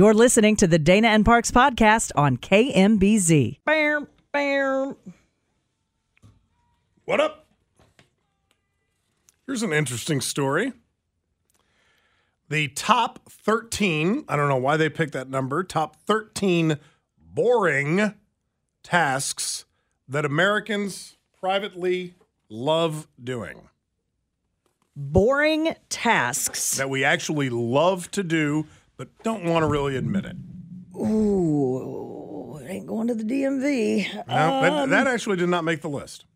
You're listening to the Dana and Parks podcast on KMBZ. Bam, bam. What up? Here's an interesting story. The top 13, I don't know why they picked that number, top 13 boring tasks that Americans privately love doing. Boring tasks. That we actually love to do, but don't want to really admit it. Ooh, it ain't going to the DMV. No, that, um, that actually did not make the list.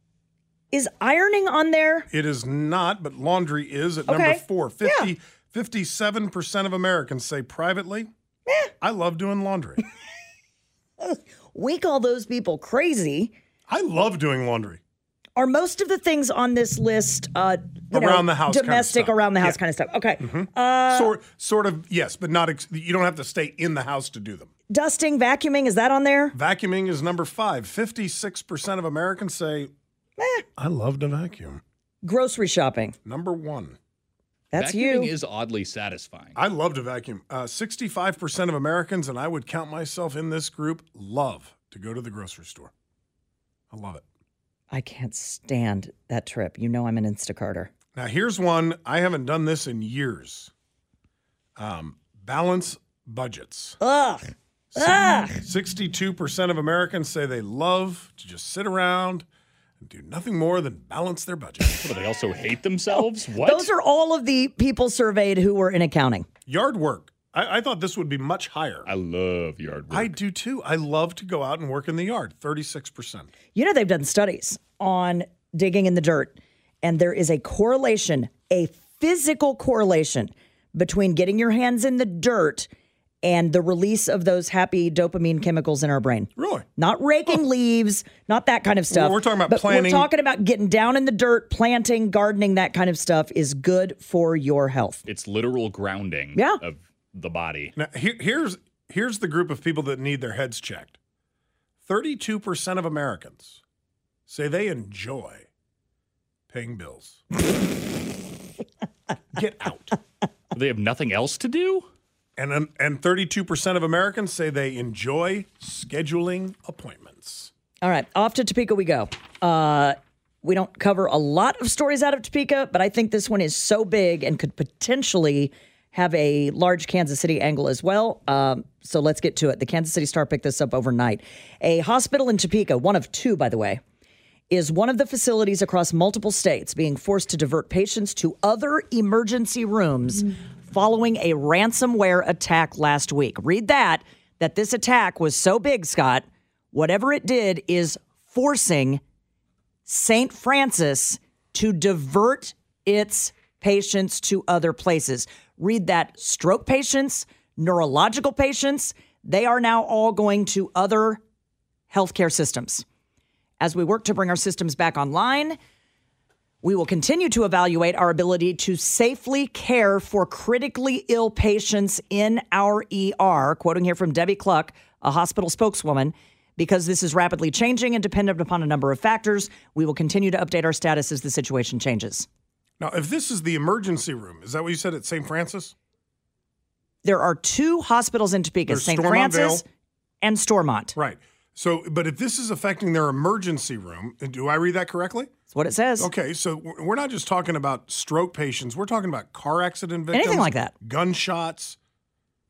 Is ironing on there? It is not, but laundry is at number Okay. four. 50, 57% of Americans say privately, I love doing laundry. We call those people crazy. I love doing laundry. Are most of the things on this list uh, you know, Around the house kind of domestic, around the house Yeah. kind of stuff? Okay. sort, sort of, yes, but not. Ex- you don't have to stay in the house to do them. Dusting, vacuuming, is that on there? Vacuuming is number five. Fifty-six percent of Americans say, "I love to vacuum." Grocery shopping. Number one, That's Vacuuming you. is oddly satisfying. I love to vacuum. Uh, Sixty-five percent of Americans, and I would count myself in this group, love to go to the grocery store. I love it. I can't stand that trip. You know I'm an Instacarter. Now, here's one I haven't done this in years. Um, balance budgets. Ugh. Ugh. 62% of Americans say they love to just sit around and do nothing more than balance their budget. What, do they also hate themselves? What? Those are all of the people surveyed who were in accounting. Yard work. I, I thought this would be much higher. I love yard work. I do too. I love to go out and work in the yard. 36%. You know, they've done studies on digging in the dirt, and there is a correlation, a physical correlation between getting your hands in the dirt and the release of those happy dopamine chemicals in our brain. Really? Not raking leaves, not that kind of stuff. we're talking about but planting- We're talking about getting down in the dirt, planting, gardening, that kind of stuff is good for your health. it's literal grounding Yeah. of the body. Now, here, here's, here's the group of people that need their heads checked 32% of Americans say they enjoy paying bills. Get out. They have nothing else to do? And, and 32% of Americans say they enjoy scheduling appointments. All right, off to Topeka we go. Uh, we don't cover a lot of stories out of Topeka, but I think this one is so big and could potentially have a large Kansas City angle as well. Um, so let's get to it. The Kansas City Star picked this up overnight. A hospital in Topeka, one of two, by the way, is one of the facilities across multiple states being forced to divert patients to other emergency rooms mm. following a ransomware attack last week. Read that, that this attack was so big, Scott, whatever it did is forcing St. Francis to divert its patients to other places. Read that stroke patients, neurological patients, they are now all going to other healthcare systems. As we work to bring our systems back online, we will continue to evaluate our ability to safely care for critically ill patients in our ER. Quoting here from Debbie Cluck, a hospital spokeswoman. Because this is rapidly changing and dependent upon a number of factors, we will continue to update our status as the situation changes. Now, if this is the emergency room, is that what you said at St. Francis? There are two hospitals in Topeka, St. Francis and Stormont. Right. So, but if this is affecting their emergency room, do I read that correctly? That's what it says. Okay, so we're not just talking about stroke patients. We're talking about car accident victims, Anything like that. gunshots.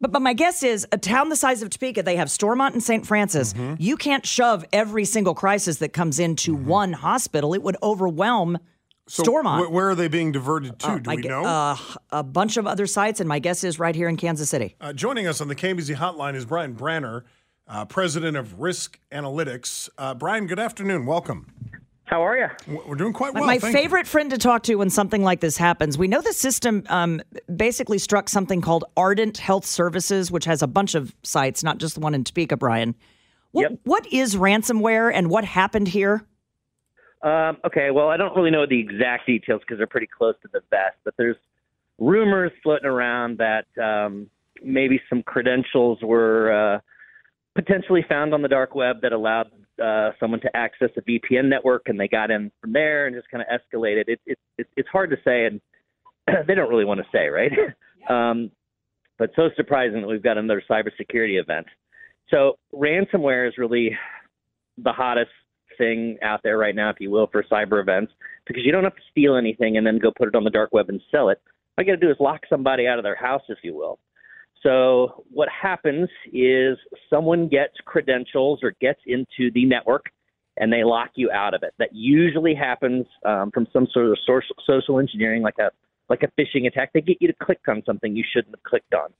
But, but my guess is a town the size of Topeka, they have Stormont and St. Francis. Mm-hmm. You can't shove every single crisis that comes into one hospital. It would overwhelm So Stormont. wh- where are they being diverted to? do we gue- know? Uh, a bunch of other sites, and my guess is right here in Kansas City. Uh, joining us on the KMBZ hotline is Brian Branner, uh, president of Risk Analytics. Uh, Brian, good afternoon. Welcome. How are you? We're doing quite well. My thank you. favorite friend to talk to when something like this happens. We know the system um, basically struck something called Ardent Health Services, which has a bunch of sites, not just the one in Topeka, Brian. What, Yep. what is ransomware and what happened here? Um, okay, well, I don't really know the exact details because they're pretty close to the vest, but there's rumors floating around that um, maybe some credentials were uh, potentially found on the dark web that allowed uh, someone to access a VPN network, and they got in from there and just kind of escalated. It, it, it, it's hard to say, and they don't really want to say, right? um, but so surprising that we've got another cybersecurity event. So ransomware is really the hottest thing out there right now, if you will, for cyber events, because you don't have to steal anything and then go put it on the dark web and sell it. All you got to do is lock somebody out of their house, if you will. So what happens is someone gets credentials or gets into the network and they lock you out of it. That usually happens um, from some sort of social, social engineering, like a like a phishing attack. They get you to click on something you shouldn't have clicked on,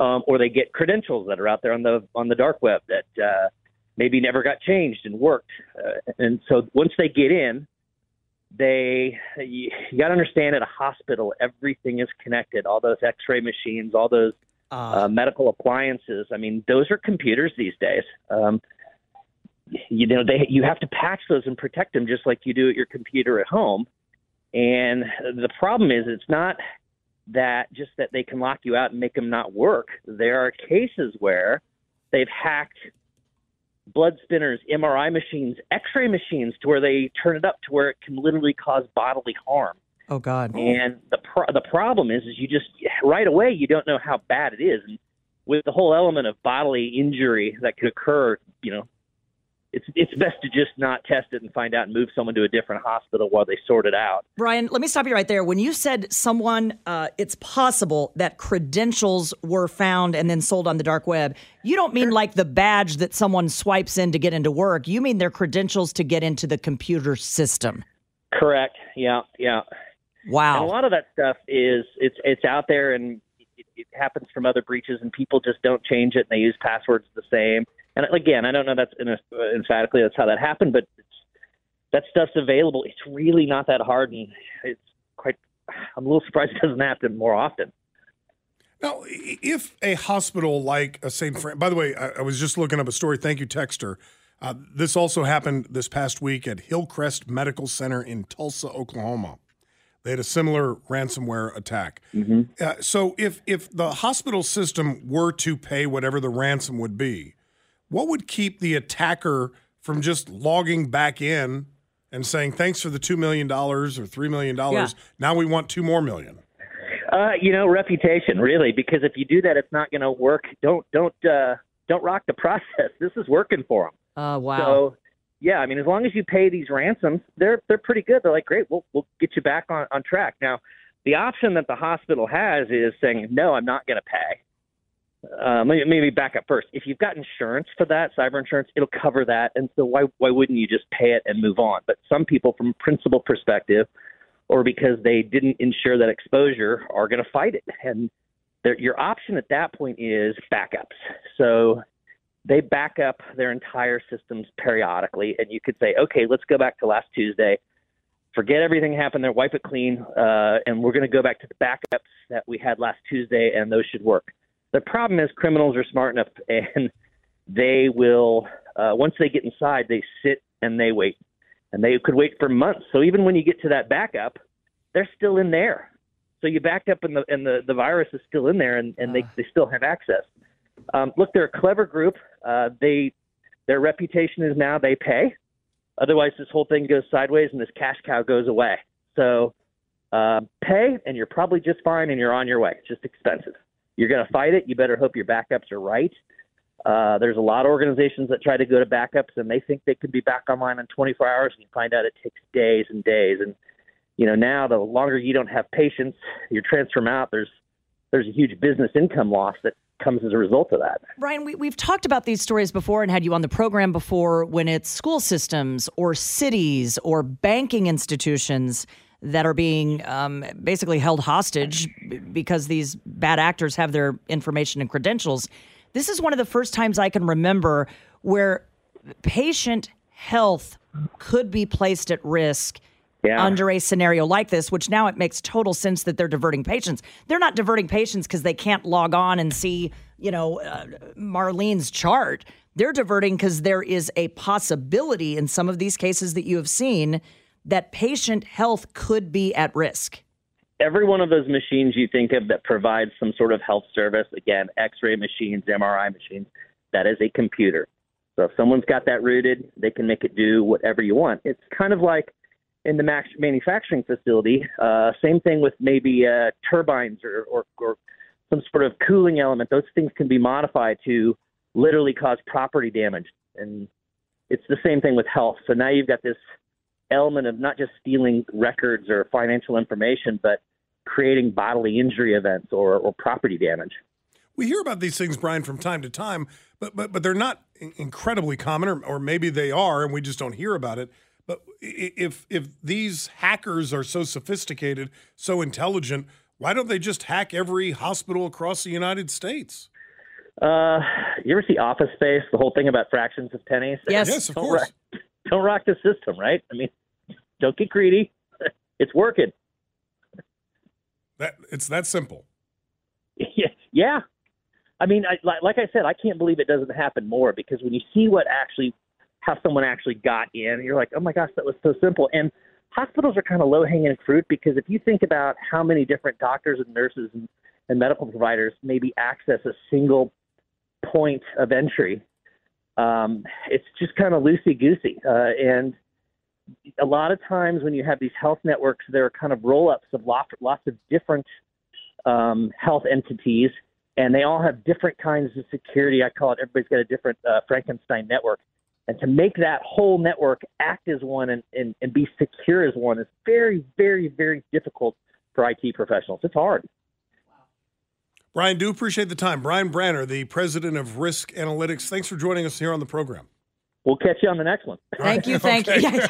um, or they get credentials that are out there on the on the dark web that uh, maybe never got changed and worked. Uh, and so once they get in, they you, you got to understand at a hospital everything is connected. All those X-ray machines, all those uh, medical appliances. I mean, those are computers these days. Um, you know, they you have to patch those and protect them just like you do at your computer at home. And the problem is, it's not that just that they can lock you out and make them not work. There are cases where they've hacked blood spinners, MRI machines, X-ray machines to where they turn it up to where it can literally cause bodily harm. Oh, God. And the pro- the problem is, is you just right away you don't know how bad it is, and with the whole element of bodily injury that could occur, you know, it's it's best to just not test it and find out and move someone to a different hospital while they sort it out. Brian, let me stop you right there. When you said someone, uh, it's possible that credentials were found and then sold on the dark web, you don't mean like the badge that someone swipes in to get into work. You mean their credentials to get into the computer system. Correct. Yeah. Yeah. And a lot of that stuff is it's it's out there and it, it happens from other breaches and people just don't change it and they use passwords the same. And again, I don't know that's in emphatically that's how that happened, but it's, that stuff's available. It's really not that hard, and it's quite. I'm a little surprised it doesn't happen more often. Now, if a hospital like a St. Fran, by the way, I, I was just looking up a story. Thank you, Texter. Uh, this also happened this past week at Hillcrest Medical Center in Tulsa, Oklahoma. They had a similar ransomware attack. Uh, so, if if the hospital system were to pay whatever the ransom would be, what would keep the attacker from just logging back in and saying, "Thanks for the two million dollars or three million dollars. Now we want two more million. Uh, you know, reputation really, because if you do that, it's not going to work. Don't don't uh, don't rock the process. This is working for them. Uh, wow. So, yeah, I mean, as long as you pay these ransoms, they're they're pretty good. They're like, great, we'll we'll get you back on on track. Now, the option that the hospital has is saying, no, I'm not going to pay. Uh, maybe, maybe back up first. If you've got insurance for that, cyber insurance, it'll cover that, and so why why wouldn't you just pay it and move on? But some people, from a principle perspective, or because they didn't insure that exposure, are going to fight it, and your option at that point is backups. So they back up their entire systems periodically, and you could say, okay, let's go back to last Tuesday, forget everything happened there, wipe it clean, uh, and we're going to go back to the backups that we had last Tuesday, and those should work. The problem is criminals are smart enough, and they will uh, once they get inside, they sit and they wait, and they could wait for months. So even when you get to that backup, they're still in there. So you backed up, and the and the, the virus is still in there, and, and they, they still have access. Um, look, they're a clever group. Uh, they their reputation is now they pay. Otherwise, this whole thing goes sideways, and this cash cow goes away. So uh, pay, and you're probably just fine, and you're on your way. It's just expensive. You're going to fight it. You better hope your backups are right. Uh, there's a lot of organizations that try to go to backups, and they think they can be back online in 24 hours, and you find out it takes days and days. And you know, now the longer you don't have patients, your transfer out. There's there's a huge business income loss that comes as a result of that. Brian, we, we've talked about these stories before and had you on the program before when it's school systems or cities or banking institutions that are being um, basically held hostage because these bad actors have their information and credentials. This is one of the first times I can remember where patient health could be placed at risk Yeah. under a scenario like this, which now it makes total sense that they're diverting patients. They're not diverting patients because they can't log on and see, you know, uh, Marlene's chart. They're diverting because there is a possibility in some of these cases that you have seen that patient health could be at risk. every one of those machines you think of that provides some sort of health service, again, x-ray machines, MRI machines, that is a computer. So if someone's got that rooted, they can make it do whatever you want. It's kind of like in the manufacturing facility, uh, same thing with maybe uh, turbines or, or, or some sort of cooling element. Those things can be modified to literally cause property damage. And it's the same thing with health. So now you've got this element of not just stealing records or financial information, but creating bodily injury events or, or property damage. We hear about these things, Brian, from time to time, but but but they're not incredibly common, or, or maybe they are, and we just don't hear about it. But if if these hackers are so sophisticated, so intelligent, why don't they just hack every hospital across the United States? Uh, you ever see Office Space? The whole thing about fractions of pennies. Yes. Yes, of Don't course. rock, don't rock the system, right? I mean, don't get greedy. It's working. That it's that simple. yeah. I mean, I, like, like I said, I can't believe it doesn't happen more because when you see what actually, how someone actually got in, you're like, oh my gosh, that was so simple. And hospitals are kind of low hanging fruit because if you think about how many different doctors and nurses and, and medical providers maybe access a single point of entry, um, it's just kind of loosey goosey. Uh, and a lot of times when you have these health networks, there are kind of roll ups of lots, lots of different um, health entities, and they all have different kinds of security. I call it everybody's got a different uh, Frankenstein network. And to make that whole network act as one and, and, and be secure as one is very, very, very difficult for IT professionals. It's hard. Brian, do appreciate the time. Brian Branner, the president of Risk Analytics. Thanks for joining us here on the program. We'll catch you on the next one. Thank you, thank Okay. you.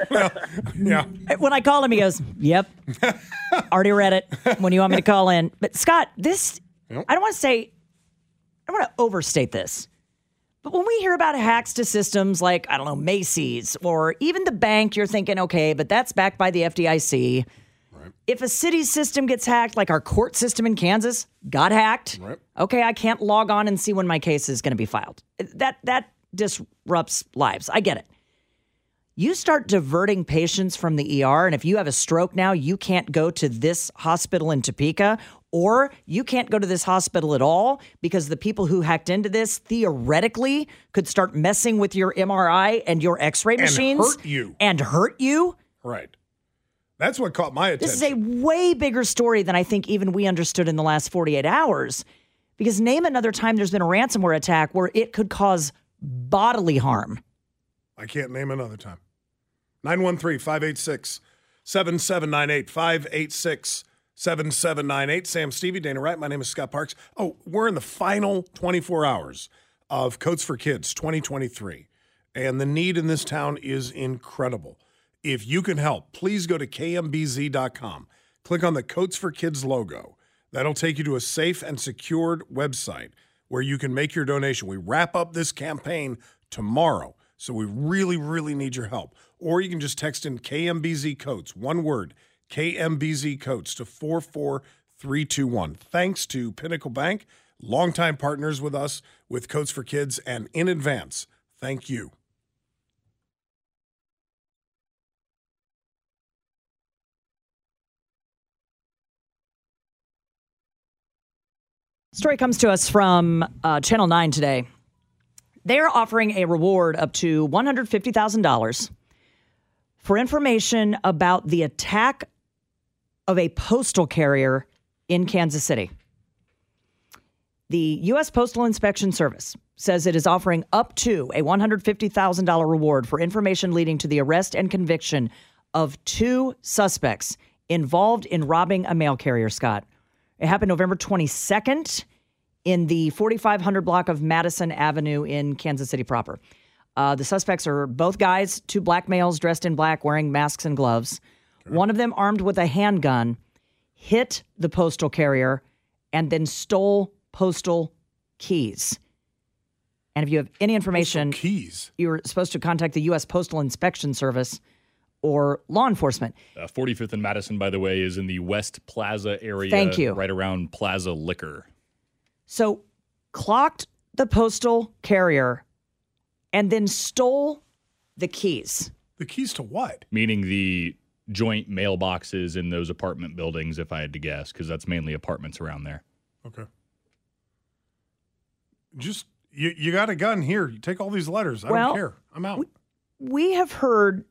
well, yeah. when I called him, he goes, "Yep, already read it." When you want me to call in, but Scott, this Yep. I don't want to say, I don't want to overstate this, but when we hear about hacks to systems like I don't know Macy's or even the bank, you're thinking, okay, but that's backed by the FDIC. If a city's system gets hacked, like our court system in Kansas got hacked, Right. okay, I can't log on and see when my case is going to be filed. That that disrupts lives. I get it you start diverting patients from the ER, and if you have a stroke now, you can't go to this hospital in Topeka, or you can't go to this hospital at all because the people who hacked into this theoretically could start messing with your MRI and your X-ray machines and hurt you. and hurt you. Right. That's what caught my attention. This is a way bigger story than I think even we understood in the last 48 hours. Because name another time there's been a ransomware attack where it could cause bodily harm. I can't name another time. 913 586 7798 586 7798. Sam Stevie, Dana Wright. My name is Scott Parks. Oh, we're in the final 24 hours of Coats for Kids 2023. And the need in this town is incredible. If you can help, please go to kmbz.com. Click on the Coats for Kids logo. That'll take you to a safe and secured website where you can make your donation. We wrap up this campaign tomorrow, so we really, really need your help. Or you can just text in KMBZ Coats, one word, KMBZ Coats to 44321. Thanks to Pinnacle Bank, longtime partners with us with Coats for Kids, and in advance, thank you. Story comes to us from uh, Channel 9 today. They're offering a reward up to $150,000 for information about the attack of a postal carrier in Kansas City. The U.S. Postal Inspection Service says it is offering up to a $150,000 reward for information leading to the arrest and conviction of two suspects involved in robbing a mail carrier, Scott. It happened November 22nd in the 4500 block of Madison Avenue in Kansas City proper. Uh, the suspects are both guys, two black males dressed in black, wearing masks and gloves. One of them, armed with a handgun, hit the postal carrier and then stole postal keys. And if you have any information, Keys. you're supposed to contact the U.S. Postal Inspection Service or law enforcement. Uh, 45th and Madison, by the way, is in the West Plaza area. Thank you. Right around Plaza Liquor. So, clocked the postal carrier and then stole the keys. The keys to what? Meaning the joint mailboxes in those apartment buildings, if I had to guess, because that's mainly apartments around there. Okay. Just you, you got a gun here. You take all these letters. I Well, don't care. I'm out. We have heard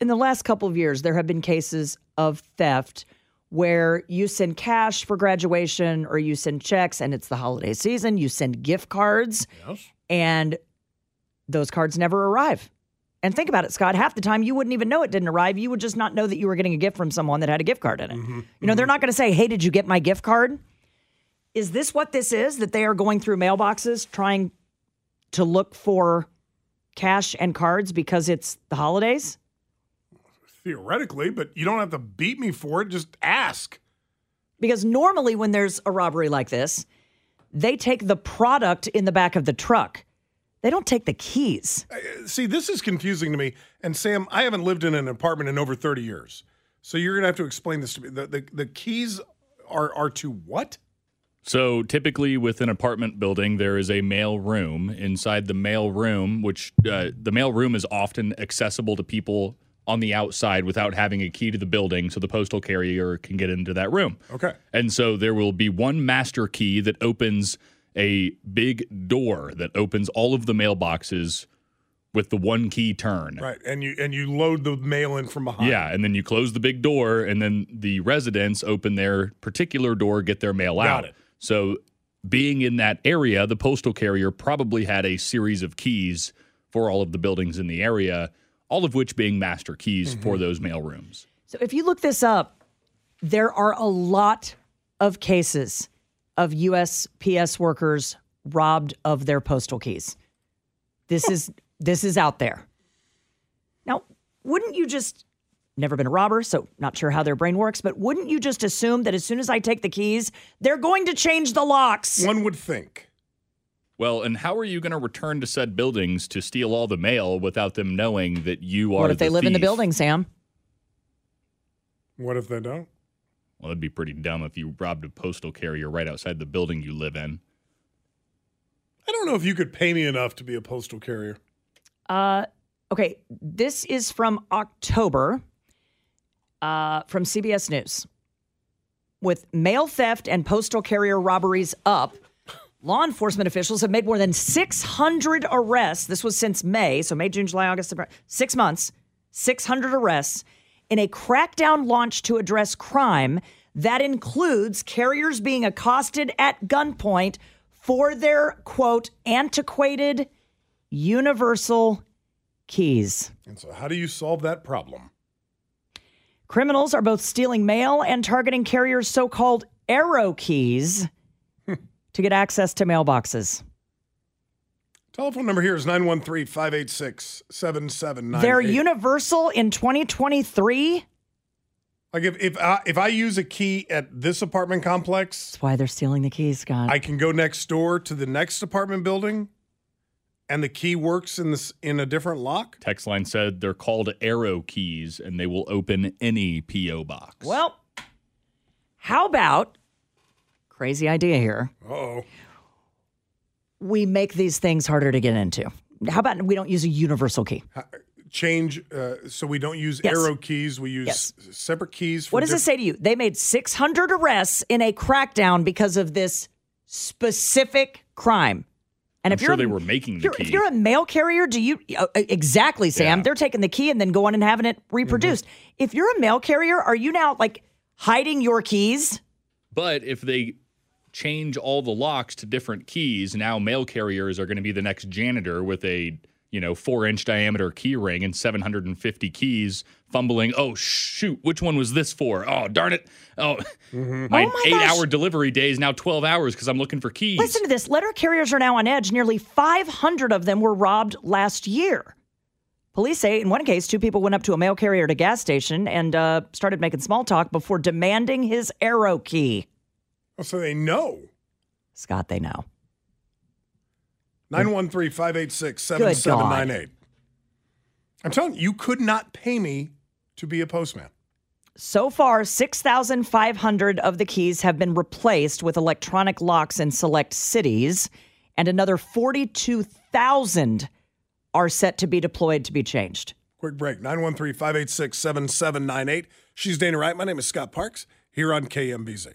in the last couple of years, there have been cases of theft where you send cash for graduation or you send checks and it's the holiday season, you send gift cards yes. and those cards never arrive. And think about it, Scott. Half the time you wouldn't even know it didn't arrive. You would just not know that you were getting a gift from someone that had a gift card in it. Mm-hmm, you know, they're mm-hmm. not going to say, Hey, did you get my gift card? Is this what this is? That they are going through mailboxes trying to look for cash and cards because it's the holidays? Theoretically, but you don't have to beat me for it. Just ask. Because normally when there's a robbery like this, they take the product in the back of the truck. They don't take the keys. See, this is confusing to me. And Sam, I haven't lived in an apartment in over 30 years. So you're gonna have to explain this to me. The the, the keys are are to what? So typically, with an apartment building, there is a mail room. Inside the mail room, which uh, the mail room is often accessible to people on the outside without having a key to the building, so the postal carrier can get into that room. Okay. And so there will be one master key that opens a big door that opens all of the mailboxes with the one key turn. Right. And you and you load the mail in from behind. Yeah, and then you close the big door, and then the residents open their particular door, get their mail Got out. it. So, being in that area, the postal carrier probably had a series of keys for all of the buildings in the area, all of which being master keys Mm-hmm. for those mail rooms. So if you look this up, there are a lot of cases of USPS workers robbed of their postal keys. This is this is out there. Now, wouldn't you just never been a robber, so not sure how their brain works, but wouldn't you just assume that as soon as I take the keys, they're going to change the locks? One would think. Well, and how are you going to return to said buildings to steal all the mail without them knowing that you are What if they the live in the building, Sam? What if they don't? Well, that'd be pretty dumb if you robbed a postal carrier right outside the building you live in. I don't know if you could pay me enough to be a postal carrier. Uh, okay, this is from October uh, from CBS News. With mail theft and postal carrier robberies up, law enforcement officials have made more than 600 arrests. This was since May, so May, June, July, August, September, six months, 600 arrests in a crackdown launch to address crime that includes carriers being accosted at gunpoint for their quote antiquated universal keys. And so how do you solve that problem? Criminals are both stealing mail and targeting carriers' so called arrow keys to get access to mailboxes. Telephone number here is 913-586-7798. They're universal in 2023. Like if if I, if I use a key at this apartment complex, That's why they're stealing the keys, Scott. I can go next door to the next apartment building and the key works in this in a different lock? Text line said they're called arrow keys and they will open any PO box. well, how about crazy idea here? Uh-oh. We make these things harder to get into. How about we don't use a universal key? Change uh, so we don't use Yes. arrow keys, we use Yes. separate keys for What does it say to you? They made 600 arrests in a crackdown because of this specific crime. And I'm if sure you're they were making if the you're, if you're a mail carrier, do you uh, uh, exactly, Sam? Yeah. They're taking the key and then going and having it reproduced. Mm-hmm. If you're a mail carrier, are you now like hiding your keys? But if they change all the locks to different keys, now mail carriers are going to be the next janitor with a you know four inch diameter key ring and 750 keys, fumbling. Oh shoot, which one was this for? Oh darn it! Oh, my, Oh my eight gosh. hour delivery day is now 12 hours because I'm looking for keys. Listen to this. Letter carriers are now on edge. Nearly 500 of them were robbed last year. Police say in one case, two people went up to a mail carrier at a gas station and uh, started making small talk before demanding his arrow key. Oh, so they know. Scott, they know. 913 586 7798. I'm telling you, you could not pay me to be a postman. So far, 6,500 of the keys have been replaced with electronic locks in select cities, and another 42,000 are set to be deployed to be changed. Quick break 913 586 7798. She's Dana Wright. My name is Scott Parks here on KMBZ.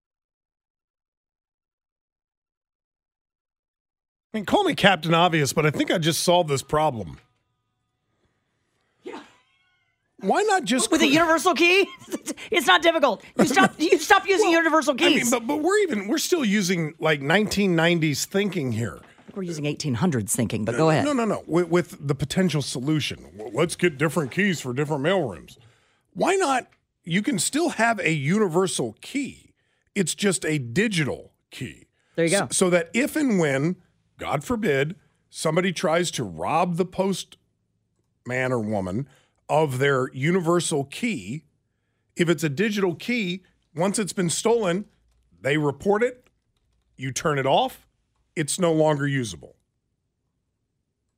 I mean, call me Captain Obvious, but I think I just solved this problem. Yeah. Why not just With a universal key, it's not difficult. You stop. You stop using Well, universal I mean, but, but we're even we're still using like 1990s thinking here. We're using 1800s thinking. But go ahead. No, no, no. With, with the potential solution, Well, let's get different keys for different mailrooms. Why not? You can still have a universal key. It's just a digital key. There you go. S- So that if and when, God forbid, somebody tries to rob the postman or woman of their universal key, if it's a digital key, once it's been stolen, they report it, you turn it off, it's no longer usable.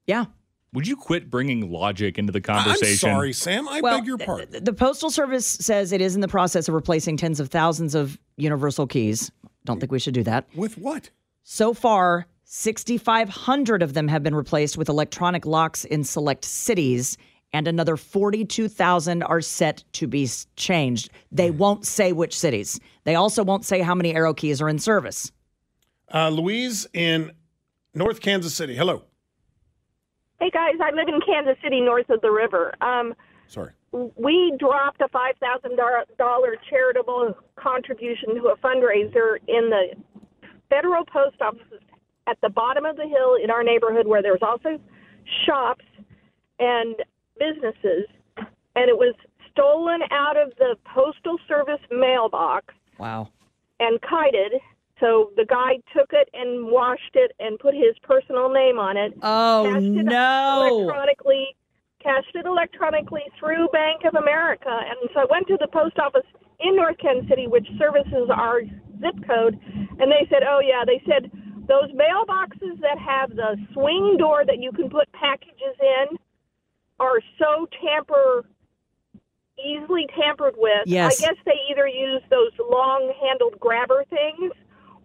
Yeah. Would you quit bringing logic into the conversation? I'm sorry, Sam. I Well, beg your pardon. the Postal Service says it is in the process of replacing tens of thousands of universal keys. Don't think we should do that. With what? So far, 6,500 of them have been replaced with electronic locks in select cities, and another 42,000 are set to be changed. They won't say which cities. They also won't say how many arrow keys are in service. Uh, Louise in North Kansas City. Hello. Hey guys, I live in Kansas City, north of the river. Um, Sorry. we dropped a five thousand dollar charitable contribution to a fundraiser in the federal post office at the bottom of the hill in our neighborhood, where there was also shops and businesses, and it was stolen out of the postal service mailbox Wow. and kited. So the guy took it and washed it and put his personal name on it Oh, cashed it no. electronically cashed it electronically through Bank of America. And so I went to the post office in North Kansas City, which services our zip code, and they said, "Oh yeah," they said those mailboxes that have the swing door that you can put packages in are so tamper easily tampered with. Yes. I guess they either use those long-handled grabber things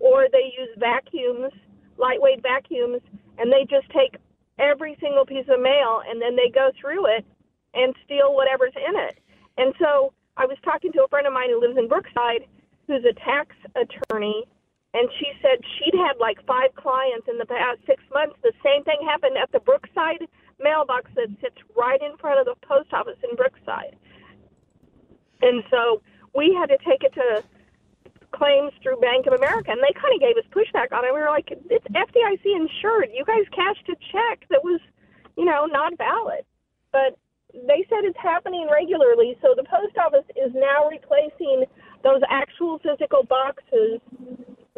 or they use vacuums, lightweight vacuums, and they just take every single piece of mail and then they go through it and steal whatever's in it. And so I was talking to a friend of mine who lives in Brookside who's a tax attorney and she said she'd had like five clients in the past six months. The same thing happened at the Brookside mailbox that sits right in front of the post office in Brookside. And so we had to take it to claims through Bank of America, and they kind of gave us pushback on it. We were like, "It's FDIC insured. You guys cashed a check that was, you know, not valid." But they said it's happening regularly. So the post office is now replacing those actual physical boxes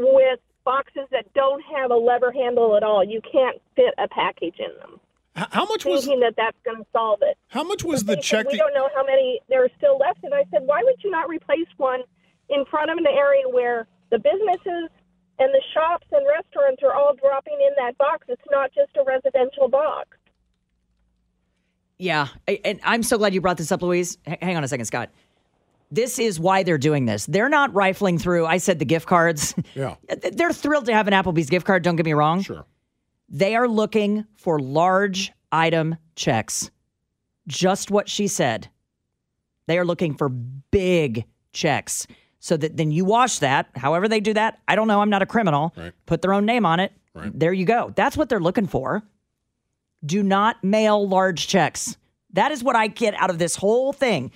with boxes that don't have a lever handle at all. You can't fit a package in them. How much was Thinking that that's going to solve it. how much was the check? We that- don't know how many there are still left. And I said, why would you not replace one in front of an area where the businesses and the shops and restaurants are all dropping in that box? It's not just a residential box. Yeah, and I'm so glad you brought this up, Louise. Hang on a second, Scott. This is why they're doing this. They're not rifling through. I said the gift cards. Yeah. they're thrilled to have an Applebee's gift card. Don't get me wrong. Sure. They are looking for large item checks. Just what she said. They are looking for big checks. So that then you wash that. However they do that, I don't know. I'm not a criminal. Right. Put their own name on it. Right. There you go. That's what they're looking for. Do not mail large checks. That is what I get out of this whole thing.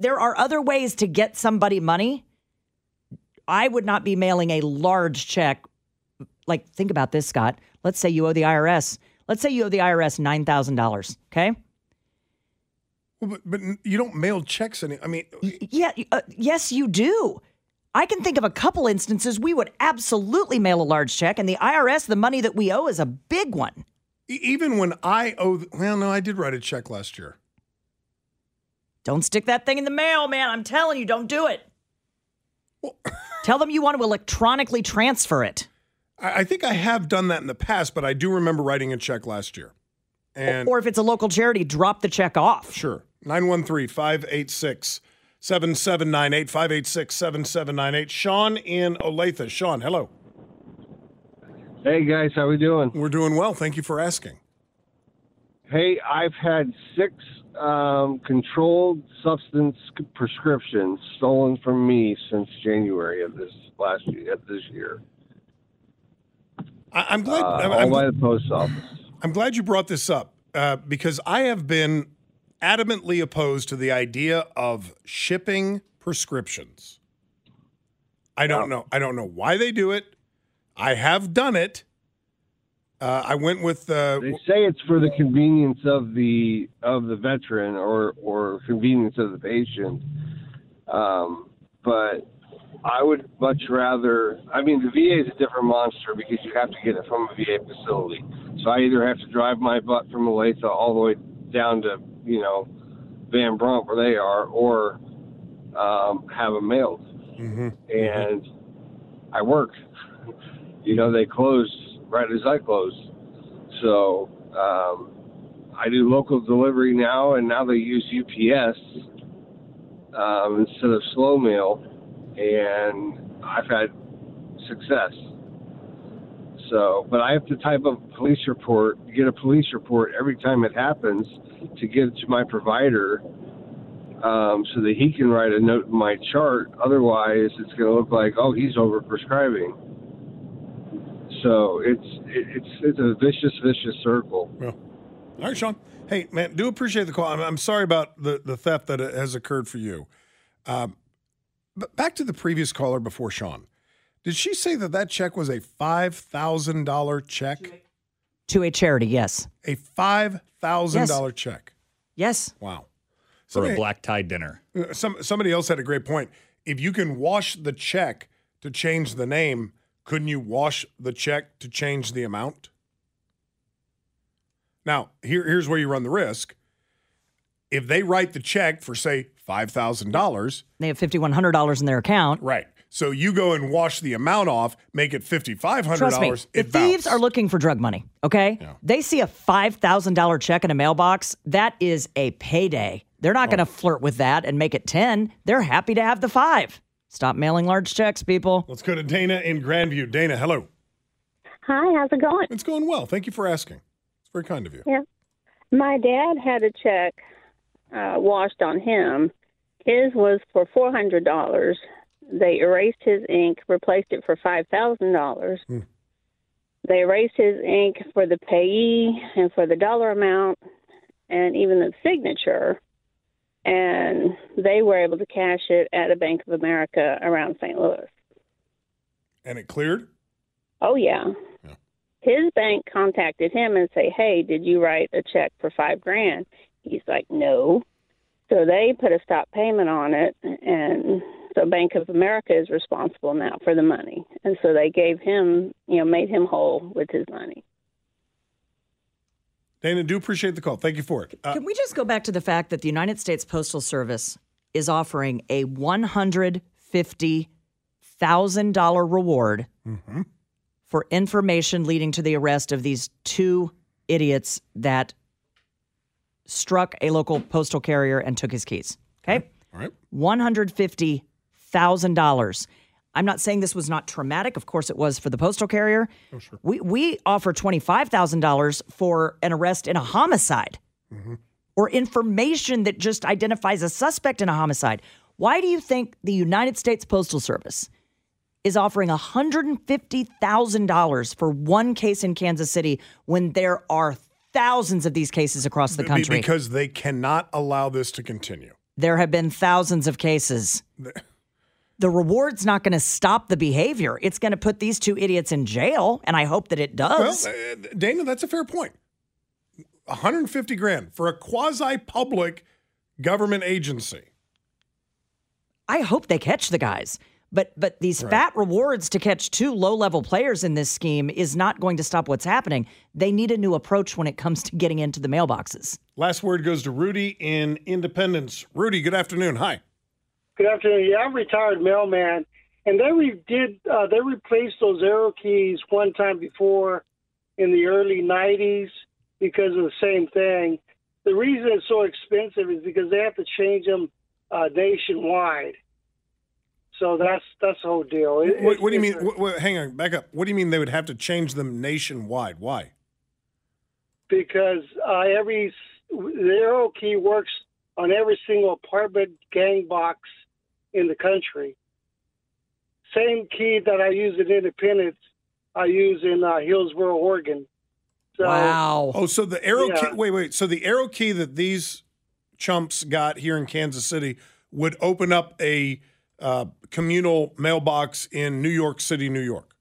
There are other ways to get somebody money. I would not be mailing a large check. Like, think about this, Scott. Let's say you owe the IRS. Let's say you owe the IRS $9,000. Okay. Well, but, but you don't mail checks any. I mean, Yeah. Uh, yes, you do. I can think of a couple instances we would absolutely mail a large check, and the IRS, the money that we owe is a big one. even when I owe, well, no, I did write a check last year. Don't stick that thing in the mail, man. I'm telling you, don't do it. Well, Tell them you want to electronically transfer it. I, I think I have done that in the past, but I do remember writing a check last year. And Or if it's a local charity, drop the check off. Sure. 913 586 7798 586 7798. Sean in Olathe. Sean, hello. Hey guys, how we doing? We're doing well. Thank you for asking. Hey, I've had six um, controlled substance prescriptions stolen from me since January of this last year, of this year. I, I'm glad. Uh, I'm, all I'm, by the post office. I'm glad you brought this up uh, because I have been adamantly opposed to the idea of shipping prescriptions. I don't know. I don't know why they do it. I have done it. Uh, I went with uh, They say it's for the convenience of the of the veteran or or convenience of the patient. Um, but I would much rather. I mean, the VA is a different monster because you have to get it from a VA facility. So I either have to drive my butt from Olathe all the way down to you know Van Brunt where they are, or um, have them mailed. And I work. You know, they close right as I close. So um, I do local delivery now, and now they use UPS um, instead of slow mail, and I've had success. So, but I have to type up a police report, get a police report every time it happens to get it to my provider um, so that he can write a note in my chart. Otherwise, it's going to look like, oh, he's over prescribing. So it's it's it's a vicious, vicious circle. All right, Sean. Hey, man, do appreciate the call. I'm, I'm sorry about the, the theft that has occurred for you. Um, but back to the previous caller before Sean. Did she say that that check was a $5,000 check? To a charity, yes. A $5,000 check. Yes. Wow. for Somebody- a black tie dinner. Uh, Some, somebody else had a great point. If you can wash the check to change the name, couldn't you wash the check to change the amount? Now, here, here's where you run the risk. If they write the check for, say, $5,000, They have $5,100 in their account. right. So you go and wash the amount off, make it $5,500. Trust me, the thieves are looking for drug money, okay? They see a $5,000 check in a mailbox. That is a payday. They're not oh. going to flirt with that and make it 10. They're happy to have the five. Stop mailing large checks, people. Let's go to Dana in Grandview. Dana, hello. Hi, how's it going? It's going well. Thank you for asking. It's very kind of you. Yeah. My dad had a check uh, washed on him. His was for four hundred dollars. They erased his ink, replaced it for five thousand dollars. They erased his ink for the payee and for the dollar amount, and even the signature. And they were able to cash it at a Bank of America around St. Louis. And it cleared? Oh yeah. His bank contacted him and say, "Hey, did you write a check for five grand?" He's like, "No." So they put a stop payment on it, and so Bank of America is responsible now for the money, and so they gave him, you know, made him whole with his money. Dana, do appreciate the call. Thank you for it. Uh, Can we just go back to the fact that the United States Postal Service is offering a $150,000 reward for information leading to the arrest of these two idiots that struck a local postal carrier and took his keys? Okay. all right. $150,000. I'm not saying this was not traumatic. Of course, it was for the postal carrier. Oh, we, we offer $25,000 for an arrest in a homicide mm-hmm. or information that just identifies a suspect in a homicide. Why do you think the United States Postal Service is offering $150,000 for one case in Kansas City when there are thousands of these cases across the country? Because they cannot allow this to continue. There have been thousands of cases. The reward's not going to stop the behavior. It's going to put these two idiots in jail, and I hope that it Well, does. uh, Dana, that's a fair point. 150 grand for a quasi public government agency. I hope they catch the guys. But but these fat rewards to catch two low level players in this scheme is not going to stop what's happening. They need a new approach when it comes to getting into the mailboxes. Last word goes to Rudy in Independence. Rudy, good afternoon. Hi. Good afternoon. Yeah, I'm a retired mailman, and they re- did uh, they replaced those arrow keys one time before in the early '90s because of the same thing. The reason it's so expensive is because they have to change them uh, nationwide. So that's that's the whole deal. It- What, what do you mean? What, hang on, back up. What do you mean they would have to change them nationwide? Why? because uh, every the arrow key works on every single apartment gang box in the country. Same key that I use in Independence, I use in uh, Hillsboro, Oregon. So, wow. Oh, so the arrow Yeah. key. Wait, wait. So the arrow key that these chumps got here in Kansas City would open up a uh, communal mailbox in New York City, New York.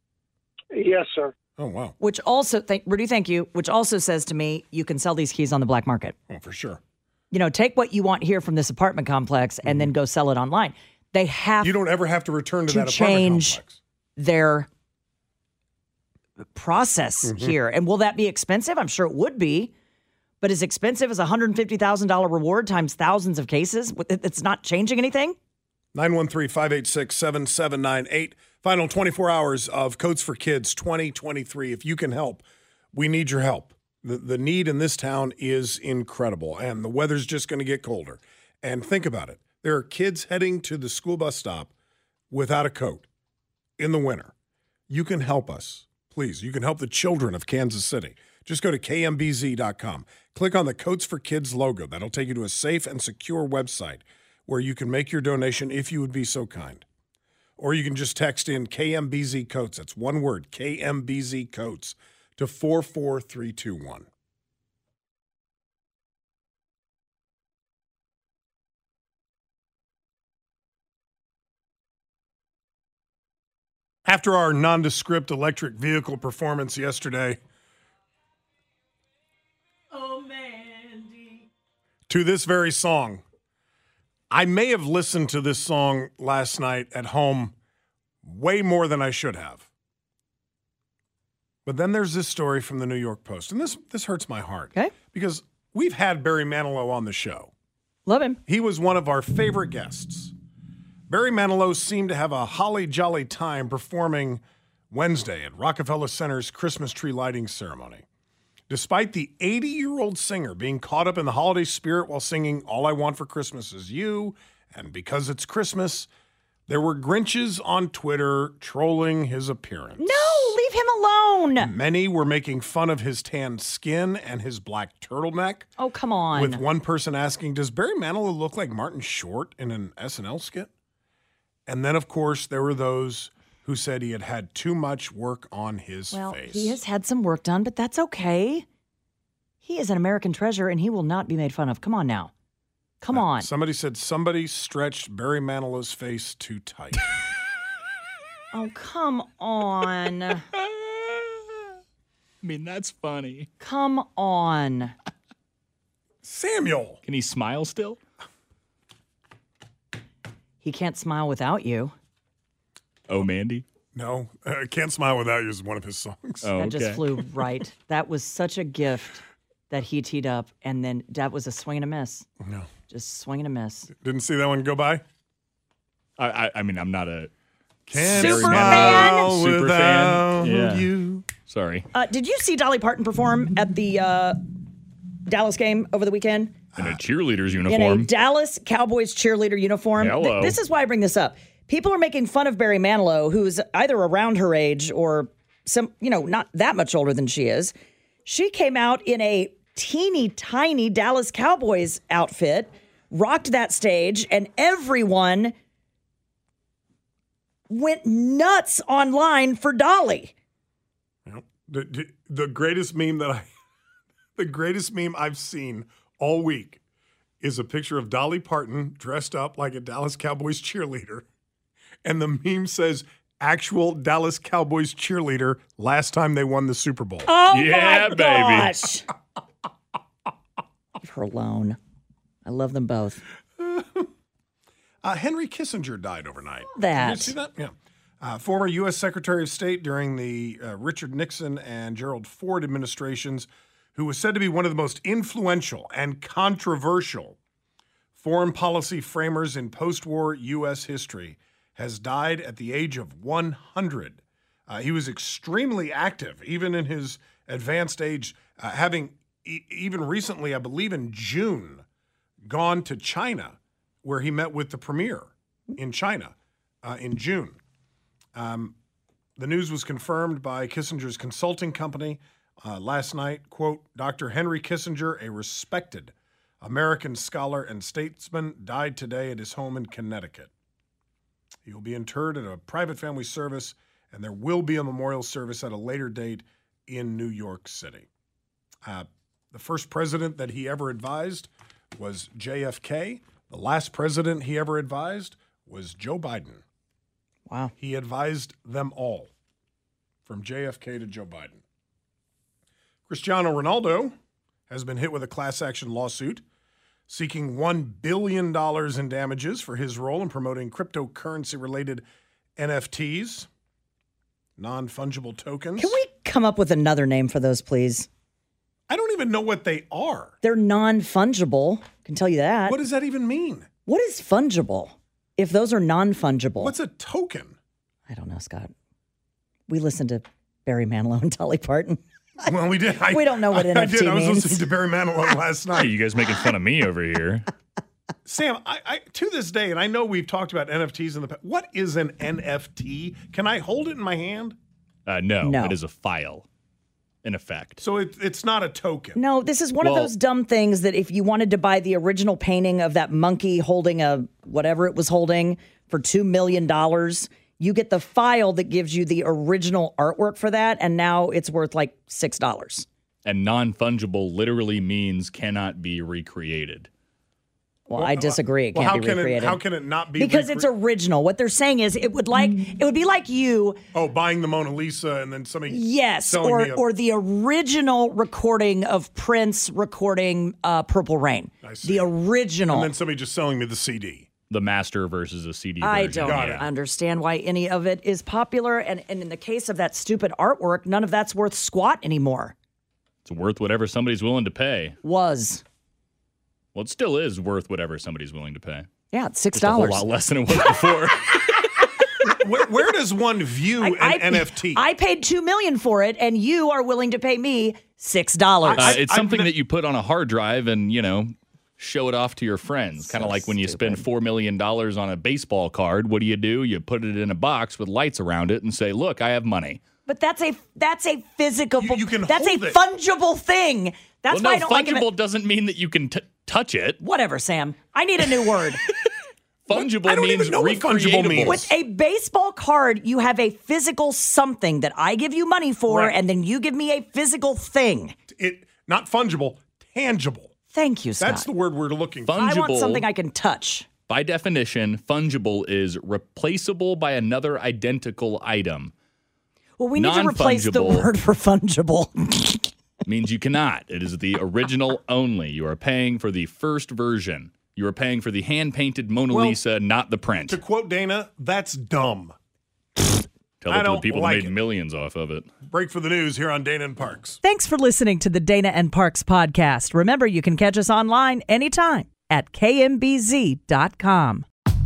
Yes, sir. Oh wow. Which also, thank, Rudy, thank you. Which also says to me, you can sell these keys on the black market. Oh, for sure. You know, take what you want here from this apartment complex and then go sell it online. They have You don't ever have to return to, To that apartment change- complex. their process mm-hmm. here. And will that be expensive? I'm sure it would be. But as expensive as $150,000 reward times thousands of cases, it's not changing anything? 913 586 7798. Final 24 hours of Coats for Kids 2023. If you can help, we need your help. The, the need in this town is incredible, and the weather's just going to get colder. And think about it there are kids heading to the school bus stop without a coat in the winter. You can help us. Please, you can help the children of Kansas City. Just go to kmbz.com. Click on the Coats for Kids logo. That'll take you to a safe and secure website where you can make your donation if you would be so kind. Or you can just text in KMBZ Coats. That's one word, KMBZ Coats, to 44321. After our nondescript electric vehicle performance yesterday, oh, to this very song. I may have listened to this song last night at home way more than I should have. But then there's this story from the New York Post, and this this hurts my heart. Okay. Because we've had Barry Manilow on the show. Love him. He was one of our favorite guests. Barry Manilow seemed to have a holly jolly time performing Wednesday at Rockefeller Center's Christmas tree lighting ceremony. Despite the 80 year old singer being caught up in the holiday spirit while singing All I Want for Christmas Is You, and because it's Christmas, there were Grinches on Twitter trolling his appearance. No, leave him alone. Many were making fun of his tanned skin and his black turtleneck. Oh, come on. With one person asking, "Does Barry Manilow look like Martin Short in an SNL skit?" And then, of course, there were those who said he had had too much work on his well, face. he has had some work done, but that's okay. He is an American treasure and he will not be made fun of. Come on now. Come uh, on. Somebody said somebody stretched Barry Manilow's face too tight. Oh, come on. I mean, that's funny. come on. Samuel, Can he smile still? He can't smile without you. Oh, Mandy. no, uh, "Can't Smile Without You" is one of his songs. Oh, That just flew right. that was such a gift that he teed up, and then that was a swing and a miss. No, Just swing and a miss. didn't see that one go by. I, I, I mean, I'm not a. Can't Super smile fan. Super without fan. Yeah. you. Sorry. Uh, did you see Dolly Parton perform at the uh, Dallas game over the weekend? In a cheerleader's in a uniform. Dallas Cowboys cheerleader uniform. Th- Hello. this is why I bring this up. People are making fun of Barry Manilow, who's either around her age or some, you know, not that much older than she is. She came out in a teeny tiny Dallas Cowboys outfit, rocked that stage, and everyone went nuts online for Dolly. The, the, the greatest meme that I, the greatest meme I've seen all week is a picture of Dolly Parton dressed up like a Dallas Cowboys cheerleader. And the meme says, actual Dallas Cowboys cheerleader last time they won the Super Bowl. Oh Yeah, my baby. gosh. Leave her alone. I love them both. Uh, Henry Kissinger died overnight. That. Did you see that? Yeah. Uh, former U.S. Secretary of State during the uh, Richard Nixon and Gerald Ford administrations, who was said to be one of the most influential and controversial foreign policy framers in post war U.S. history, has died at the age of 100. Uh, he was extremely active, even in his advanced age, uh, having e- even recently, I believe in June, gone to China, where he met with the premier in China uh, in June. Um, the news was confirmed by Kissinger's consulting company uh, last night. Quote Dr. Henry Kissinger, a respected American scholar and statesman, died today at his home in Connecticut. He will be interred at a private family service, and there will be a memorial service at a later date in New York City. Uh, the first president that he ever advised was JFK. The last president he ever advised was Joe Biden. Wow. He advised them all, from JFK to Joe Biden. Cristiano Ronaldo has been hit with a class action lawsuit seeking $1 billion in damages for his role in promoting cryptocurrency related NFTs, non fungible tokens. Can we come up with another name for those, please? I don't even know what they are. They're non fungible. Can tell you that. What does that even mean? what is fungible? If those are non fungible, What's a token? I don't know, Scott. We listened to Barry Manilow and Dolly Parton. Well, we did. I, We don't know what I, I NFT did. I was listening to Barry Manilow last Hey, night. you guys making fun of me over here. Sam, I, I to this day, and I know we've talked about NFTs in the past. What is an NFT? Can I hold it in my hand? Uh, no, No. it is a file, in effect. So it, it's not a token. No, this is one of those dumb things that if you wanted to buy the original painting of that monkey holding a whatever it was holding for $2 million, you get the file that gives you the original artwork for that. And now it's worth like $6. And non fungible literally means cannot be recreated. Well, I disagree. It Well, can't how be can recreated. it? How can it not be? because recre- it's original. What they're saying is it would like it would be like you, oh, buying the Mona Lisa and then somebody. yes, or a- or the original recording of Prince recording uh, Purple Rain. see. The original. and then somebody just selling me the CD. The master versus a CD I don't Got it. understand why any of it is popular. And, and in the case of that stupid artwork, none of that's worth squat anymore. It's worth whatever somebody's willing to pay. Was. Well, it still is worth whatever somebody's willing to pay. Yeah, it's $6. Just a whole lot less than it was before. where, where does one view an I, NFT? I paid 2 million for it, and you are willing to pay me $6. Uh, it's I've something that you put on a hard drive and, you know, show it off to your friends. Kind of like when you spend $4 million on a baseball card. What do you do? You put it in a box with lights around it and say, look, I have money. But that's a that's a physical. You- you can that's hold a it. fungible thing. That's well, why no, I don't like fungible it. doesn't mean that you can t- touch it. Whatever, Sam. I need a new word. Fungible I don't means even know what fungible means. With a baseball card, you have a physical something that I give you money for, Right. and then you give me a physical thing. it not fungible, tangible. Thank you, Scott. That's the word we're looking for. I want something I can touch. By definition, fungible is replaceable by another identical item. Well, we need to replace the word for fungible. means you cannot. It is the original only. You are paying for the first version. You are paying for the hand painted Mona Well, Lisa, not the print. To quote Dana, that's dumb. Tell I it to the don't people like that made it. millions off of it. Break for the news here on Dana and Parks. Thanks for listening to the Dana and Parks podcast. Remember, you can catch us online anytime at kmbz.com.